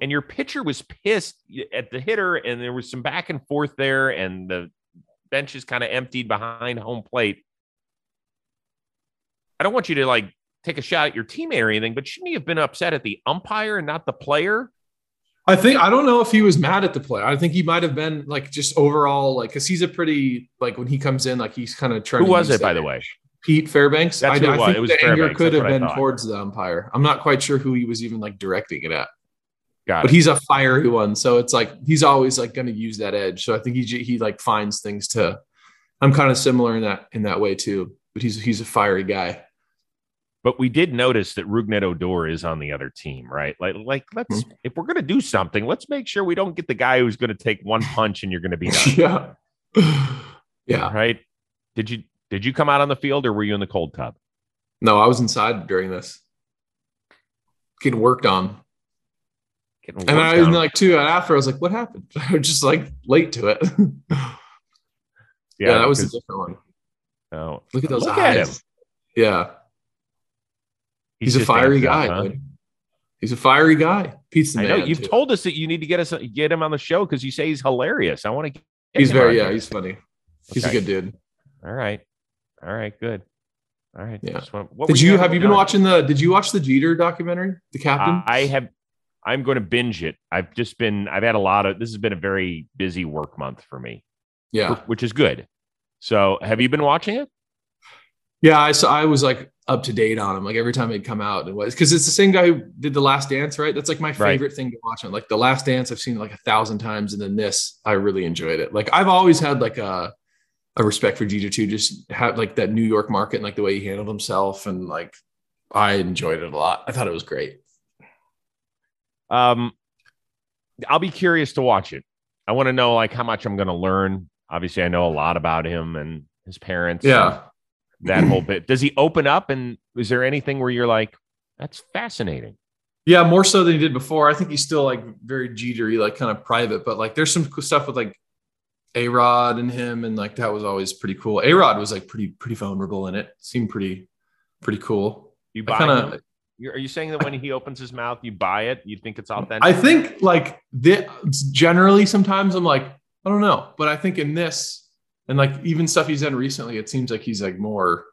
and your pitcher was pissed at the hitter, and there was some back and forth there, and the bench is kind of emptied behind home plate. I don't want you to like take a shot at your teammate or anything, but shouldn't he have been upset at the umpire and not the player? I think I don't know if he was mad at the play. I think he might have been like just overall like because he's a pretty like when he comes in like he's kind of trying. Who was it, by the way? Pete Fairbanks. That's I, who it I was. think It was the anger could That's have been towards the umpire. I'm not quite sure who he was even like directing it at, Got but it. he's a fiery one. So it's like he's always like going to use that edge. So I think he he like finds things to. I'm kind of similar in that in that way too. But he's he's a fiery guy. But we did notice that Rougned Odor is on the other team, right? Like, like let's Hmm. if we're gonna do something, let's make sure we don't get the guy who's gonna take one punch and you're gonna be done, yeah. Yeah. right? Did you did you come out on the field or were you in the cold tub? No, I was inside during this. Getting worked on. Getting And I was like, too, and after I was like, what happened? I was just like late to it. yeah, that was a different one. oh, Look at those Look eyes. at him. Yeah, he's, a fiery amped up, guy. huh? dude. He's a fiery guy. Pete's the I man. know you've too. told us that you need to get us get him on the show because you say he's hilarious. I want to. Get He's very yeah. here. He's funny. He's Okay. a good dude. All right. All right. Good. All right. Yeah. Just want- what Did you have having you been done? watching the? Did you watch the Jeter documentary, The Captain? I have. I'm going to binge it. I've just been. I've had a lot of. This has been a very busy work month for me, yeah, which is good. So, have you been watching it? yeah. I saw. I was like up to date on him. Like every time he'd come out, it was because it's the same guy who did The Last Dance, right? That's like my favorite thing to watch. On like The Last Dance, I've seen like a thousand times, and then this, I really enjoyed it. Like I've always had like a a respect for Jeter too. Just had like that New York market and like the way he handled himself and like I enjoyed it a lot. I thought it was great. Um, I'll be curious to watch it. I want to know like how much I'm going to learn. Obviously, I know a lot about him and his parents. Yeah. that whole bit. Does he open up? And is there anything where you're like, that's fascinating? Yeah, more so than he did before. I think he's still like very Jetery, like kind of private, but like there's some cool stuff with like A Rod and him, and like that was always pretty cool. A Rod was like pretty pretty vulnerable in it. Seemed pretty pretty cool. You buy kinda- him? You're, are you saying that when he opens his mouth, you buy it? You think it's authentic? I think like the, generally sometimes I'm like I don't know, but I think in this and like even stuff he's done recently, it seems like he's like more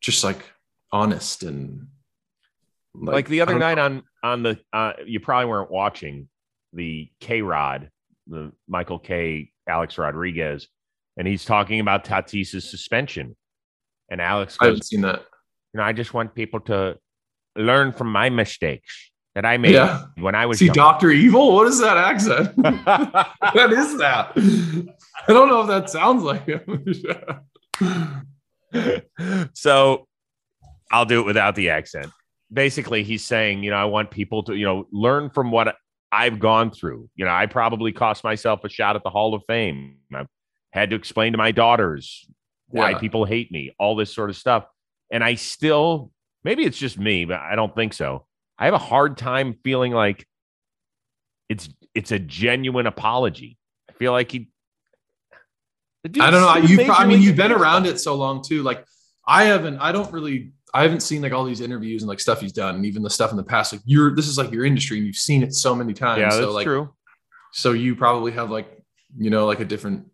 just like honest and like, the other night know. on on the uh, you probably weren't watching the KayRod, the Michael Kay Alex Rodriguez, and he's talking about Tatis's suspension, and Alex I haven't seen that. you know, I just want people to learn from my mistakes that I made Yeah. when I was See. Doctor Evil. What is that accent? what is that? I don't know if that sounds like him. so I'll do it without the accent. Basically, he's saying, you know, I want people to, you know, learn from what I've gone through. You know, I probably cost myself a shot at the Hall of Fame. I've had to explain to my daughters why Yeah. people hate me, all this sort of stuff. And I still, maybe it's just me, but I don't think so. I have a hard time feeling like it's it's a genuine apology. I feel like he. I don't know. You, I mean, you've been around it so long too. Like I haven't. I don't really. I haven't seen like all these interviews and like stuff he's done, and even the stuff in the past. Like you're, this is like your industry, and you've seen it so many times. Yeah, that's so like, true. so you probably have like, you know, like a different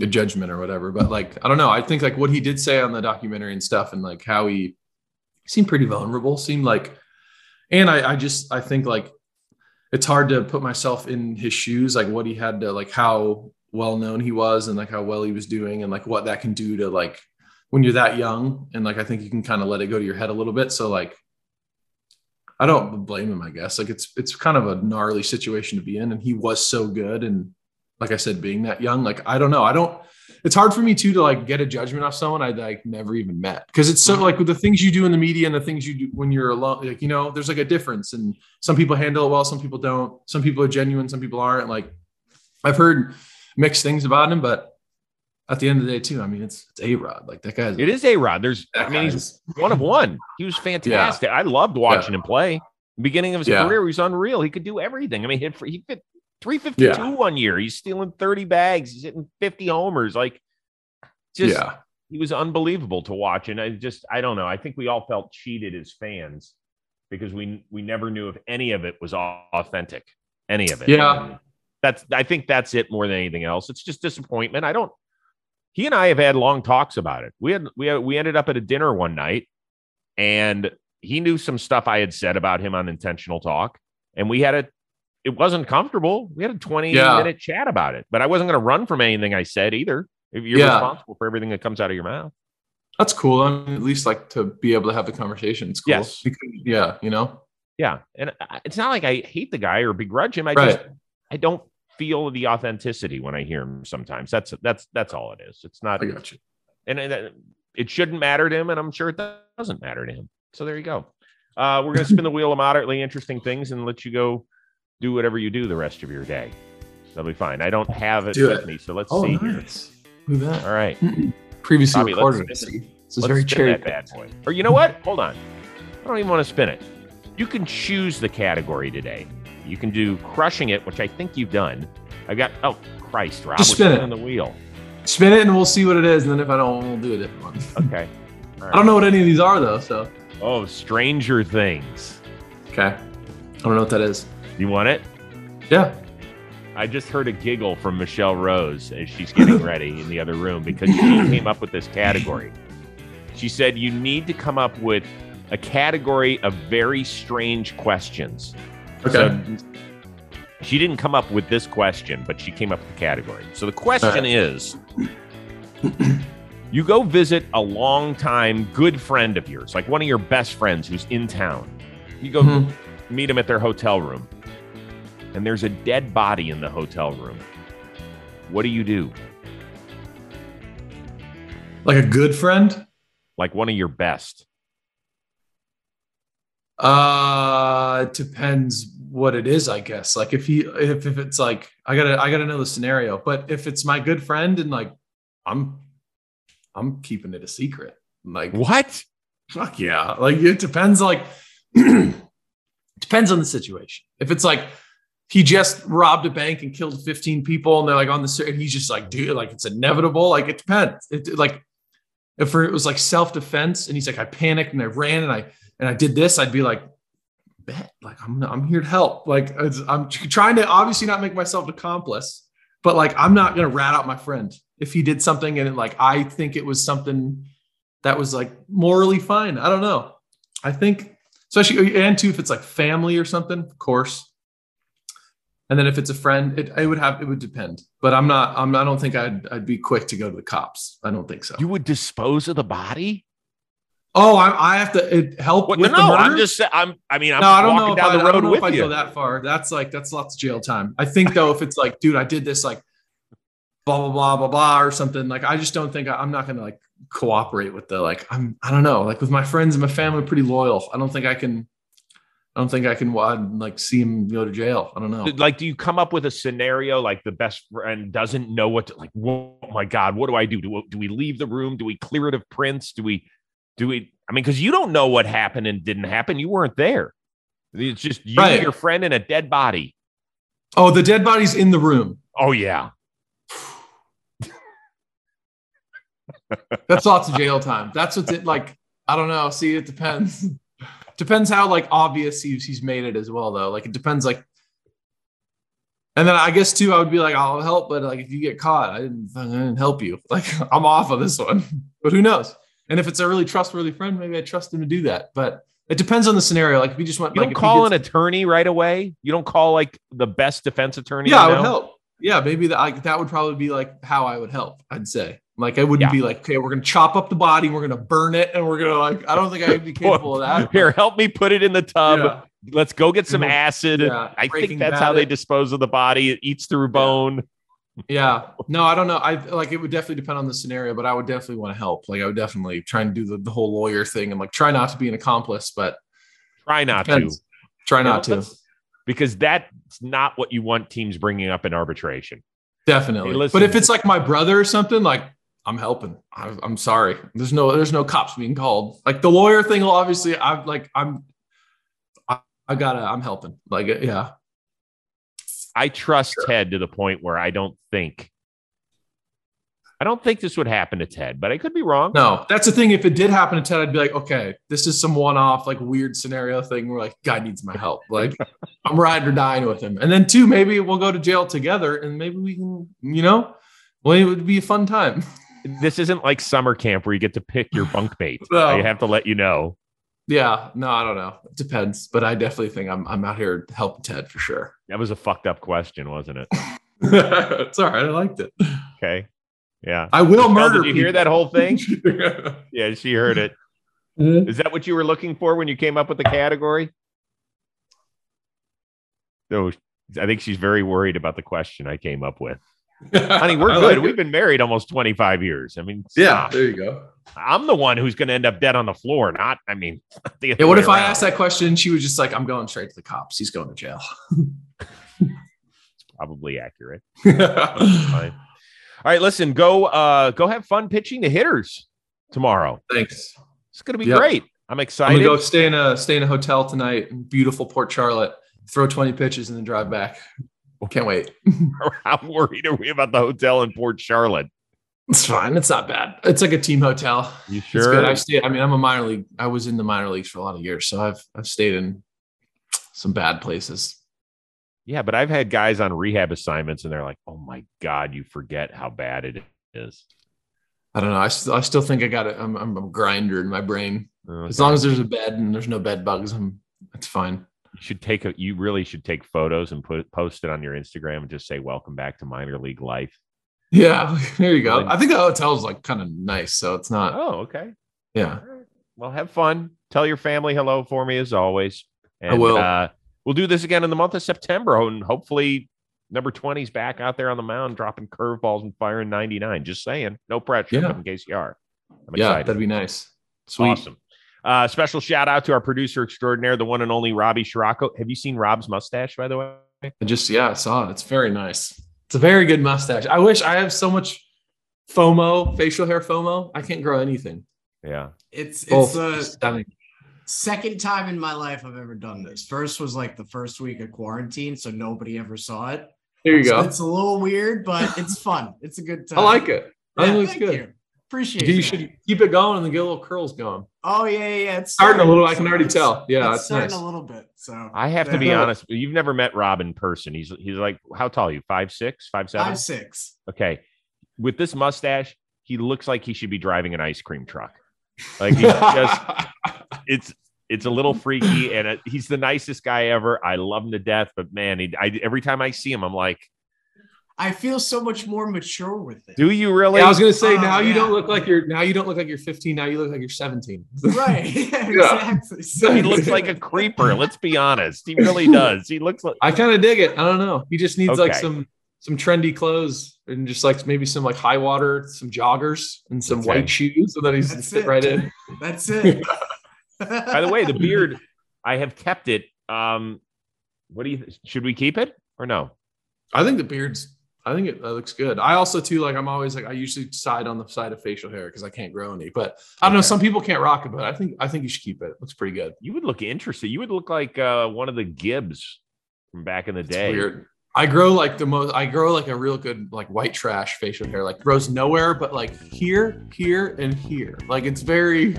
a judgment or whatever. But like, I don't know. I think like what he did say on the documentary and stuff, and like how he seemed pretty vulnerable. Seemed like, and I, I just, I think like it's hard to put myself in his shoes, like what he had to, like how well known he was, and like how well he was doing, and like what that can do to like when you're that young, and like I think you can kind of let it go to your head a little bit. So like. I don't blame him, I guess. Like it's it's kind of a gnarly situation to be in. And he was so good. And like I said, being that young, like I don't know. I don't it's hard for me too to like get a judgment off someone I like never even met. Cause it's so like with the things you do in the media and the things you do when you're alone, like you know, there's like a difference. And some people handle it well, some people don't. Some people are genuine, some people aren't. Like I've heard mixed things about him, but at the end of the day, too, I mean, it's it's A Rod. Like that guy's It is A Rod. There's, I mean, he's one of one. He was fantastic. I loved watching him play. Beginning of his Yeah. career, he was unreal. He could do everything. I mean, hit for, he fit 352 Yeah. one year. He's stealing 30 bags. He's hitting 50 homers. Like, just yeah. he was unbelievable to watch. And I just, I don't know. I think we all felt cheated as fans because we we never knew if any of it was authentic. Any of it. Yeah. That's I think that's it more than anything else. It's just disappointment. I don't he and I have had long talks about it. We had we had, we ended up at a dinner one night and he knew some stuff I had said about him on intentional talk and we had a it wasn't comfortable. We had a 20 Yeah. minute chat about it, but I wasn't going to run from anything I said either. If You're Yeah. responsible for everything that comes out of your mouth. That's cool. I mean, at least like to be able to have the conversation. It's cool. Yes. Because- yeah. You know? Yeah, and it's not like I hate the guy or begrudge him. I Right. just I don't feel the authenticity when I hear him. Sometimes that's that's that's all it is. It's not, I got you. and, and it shouldn't matter to him, and I'm sure it doesn't matter to him. So there you go. Uh, we're gonna spin the wheel of moderately interesting things and let you go do whatever you do the rest of your day. That'll be fine. I don't have it Do with it. me, so let's Oh, see nice. Look at that. All right, Previously Bobby, let's recorded. Spin. This is let's very cherry. that bad boy. Or you know what? Hold on. I don't even want to spin it. You can choose the category today. You can do crushing it, which I think you've done. I've got oh Christ, Rob, Just spin it. spinning the wheel. Spin it and we'll see what it is. And then if I don't, we'll do a different one. Okay. All I don't know what any of these are though. So Oh, Stranger Things. okay. I don't know what that is. You want it? Yeah. I just heard a giggle from Michelle Rose as she's getting ready in the other room because she came up with this category. She said you need to come up with a category of very strange questions. Okay. So she didn't come up with this question, but she came up with the category. So the question is you go visit a longtime good friend of yours, like one of your best friends who's in town. You go Mhm. meet him at their hotel room, and there's a dead body in the hotel room. What do you do? Like a good friend? Like one of your best? Uh, it depends what it is, I guess. Like if he, if, if it's like, I gotta, I gotta know the scenario. But if it's my good friend and like, I'm, I'm keeping it a secret. Like what? Fuck yeah! Like it depends. Like depends on the situation. If it's like he just robbed a bank and killed 15 people, and they're like on the, and he's just like, dude, like it's inevitable. Like it depends. It like if it was like self defense, and he's like, I panicked and I ran and I and I did this, I'd be like, bet, like I'm I'm here to help. Like I'm trying to obviously not make myself an accomplice, but like I'm not gonna rat out my friend if he did something and like I think it was something that was like morally fine. I don't know. I think, especially and too, if it's like family or something, of course. And then if it's a friend, it, it would have it would depend. But I'm not. I'm. I don't think I'd I'd be quick to go to the cops. I don't think so. You would dispose of the body? Oh, I, I have to it, help What, with no, the murder. No, I'm just. I'm. I mean, I'm no, I don't know down I, the I don't road know with if I'd go that far. That's like that's lots of jail time. I think though, if it's like, dude, I did this like blah blah blah blah blah or something. Like I just don't think I, I'm not gonna like cooperate with the like I'm I don't know like with my friends and my family I'm pretty loyal. I don't think I can. I don't think I can like see him go to jail. I don't know. like do you come up with a scenario like the best friend doesn't know what to like oh my god what do i do do, do we leave the room do we clear it of prints do we do we i mean because you don't know what happened and didn't happen you weren't there it's just you Right. your friend and a dead body Oh, the dead body's in the room. oh yeah That's lots of jail time. That's what's it like. I don't know. See, it depends. Depends how like obvious he's he's made it as well, though. Like it depends. Like, and then I guess too, I would be like, I'll help, but like if you get caught, I didn't, I didn't help you. Like I'm off of this one. But who knows? And if it's a really trustworthy friend, maybe I trust him to do that. But it depends on the scenario. Like if you just want, you like don't call gets- an attorney right away you don't call like the best defense attorney yeah, I would help. Yeah, maybe that like that would probably be like how I would help. I'd say like I wouldn't Yeah. be like, okay, we're gonna chop up the body, we're gonna burn it, and we're gonna like. I don't think I'd be capable of that. here help me put it in the tub Yeah. let's go get some acid Yeah, i think that's how they dispose of the body it eats through bone Yeah. No, I don't know. I like it would definitely depend on the scenario, but I would definitely want to help. Like I would definitely try and do the, the whole lawyer thing and like try not to be an accomplice, but try not to try You not know, to. because that's not what you want teams bringing up in arbitration. Definitely. Hey, but if it's like my brother or something, like I'm helping. I, I'm sorry. There's no there's no cops being called. Like the lawyer thing will obviously I'm like I'm I, I gotta I'm helping. Like yeah. I trust Ted to the point where I don't think I don't think this would happen to Ted, but I could be wrong. No, that's the thing. If it did happen to Ted, I'd be like, okay, this is some one-off, like weird scenario thing where like guy needs my help. Like I'm riding or dying with him. And then two, maybe we'll go to jail together and maybe we can, you know, well, it would be a fun time. This isn't like summer camp where you get to pick your bunkmate. No. I have to let you know. Yeah, no, I don't know. It depends. But I definitely think I'm I'm out here helping Ted for sure. That was a fucked up question, wasn't it? it's all right. I liked it. Okay. Yeah. I will Michelle, murder. Did you hear that whole thing? people. Yeah, she heard it. Mm-hmm. Is that what you were looking for when you came up with the category? No, I think she's very worried about the question I came up with. Honey, we're good. like We've been married almost 25 years. I mean, Yeah, stop. there you go. I'm the one who's going to end up dead on the floor, not, I mean, the Yeah, what way if I asked that question? She was just like, "I'm going straight to the cops. He's going to jail." It's probably accurate. All right, listen, go uh go have fun pitching the hitters tomorrow. Thanks. It's going to be Yep. great. I'm excited. I'm excited. gonna go stay in a stay in a hotel tonight in beautiful Port Charlotte. Throw 20 pitches and then drive back. Can't wait. How worried are we about the hotel in Port Charlotte? It's fine. It's not bad. It's like a team hotel. You sure? I've stayed. I mean, I'm a minor league. I was in the minor leagues for a lot of years, so I've I've stayed in some bad places. Yeah, but I've had guys on rehab assignments and they're like, "Oh my god, you forget how bad it is." I don't know. I still I still think I got it. I'm I'm a grinder in my brain. Uh, As long as there's a bed and there's no bed bugs, I'm it's fine. You should take a, you really should take photos and put post it on your Instagram and just say, "Welcome back to minor league life." Yeah, there you go. I think the hotel's like kind of nice, so it's not. Oh, okay. Yeah, right. Well, have fun. Tell your family hello for me as always. And, will. Uh, we'll do this again in the month of September, and hopefully, number 20's back out there on the mound, dropping curveballs and firing 99. Just saying, no pressure, Yeah. in case you are. I'm yeah, excited. that'd be nice. Sweet. Awesome. Uh, special shout out to our producer extraordinaire, the one and only Robbie Scirocco. Have you seen Rob's mustache, by the way? I just yeah, I saw it. It's very nice. It's a very good mustache. I wish I have so much FOMO, facial hair FOMO. I can't grow anything. Yeah. It's it's Both stunning. second time in my life I've ever done this. First was like the first week of quarantine, so nobody ever saw it. There you So go. it's a little weird, but it's fun. It's a good time. I like it. I Yeah, think it looks good. you. Appreciate You it. should keep it going and then get little curls going. Oh yeah, yeah, yeah. It's Starting a little, I can already tell. Yeah, it's that's starting nice. a little bit. So I have to be honest. You've never met Rob in person. He's he's like how tall are you? Five six, five seven. five six. Okay. With this mustache, he looks like he should be driving an ice cream truck. Like he's just it's it's a little freaky, and uh he's the nicest guy ever. I love him to death, but man, he, I, every time I see him, I'm like, I feel so much more mature with it. "Do you really?" Yeah, I was gonna say Oh, now you yeah. don't look like you're now you don't look like you're 15. Now you look like you're 17. Right. Yeah, exactly. So he looks like a creeper. Let's be honest. He really does. He looks like I kind of dig it. I don't know. He just needs like some some trendy clothes and just like maybe some like high water, some joggers and some Okay. white shoes, so that he's That's fit it. right in. That's it. By the way, the beard, I have kept it. Um, what do you should we keep it or no? I think the beard's. I think it, looks good. I also too like. I'm always like. I usually side on the side of facial hair because I can't grow any. But I don't know. Some people can't rock it, but I think I think you should keep it. It looks pretty good. You would look interesting. You would look like uh, one of the Gibbs from back in the It's day. weird. I grow like the most. I grow like a real good like white trash facial hair. Like grows nowhere, but like here, here, and here. Like it's very,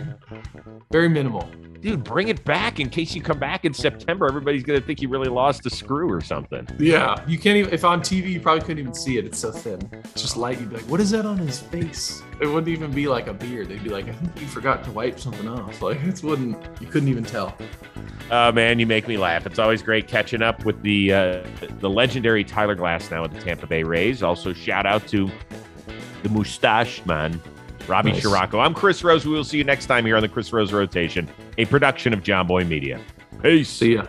very minimal. Dude, bring it back in case you come back in September. Everybody's gonna think you really lost a screw or something. Yeah, you can't even. If on TV, you probably couldn't even see it. It's so thin. It's just light. You'd be like, "What is that on his face?" It wouldn't even be like a beard. They'd be like, "I think you forgot to wipe something off." Like it wouldn't. You couldn't even tell. Uh, man, you make me laugh. It's always great catching up with the uh, the legendary Tyler Glasnow with the Tampa Bay Rays. Also, shout out to the mustache man, Robbie Nice. Scirocco. I'm Chris Rose. We will see you next time here on the Chris Rose Rotation, a production of Jomboy Media. Peace. See ya.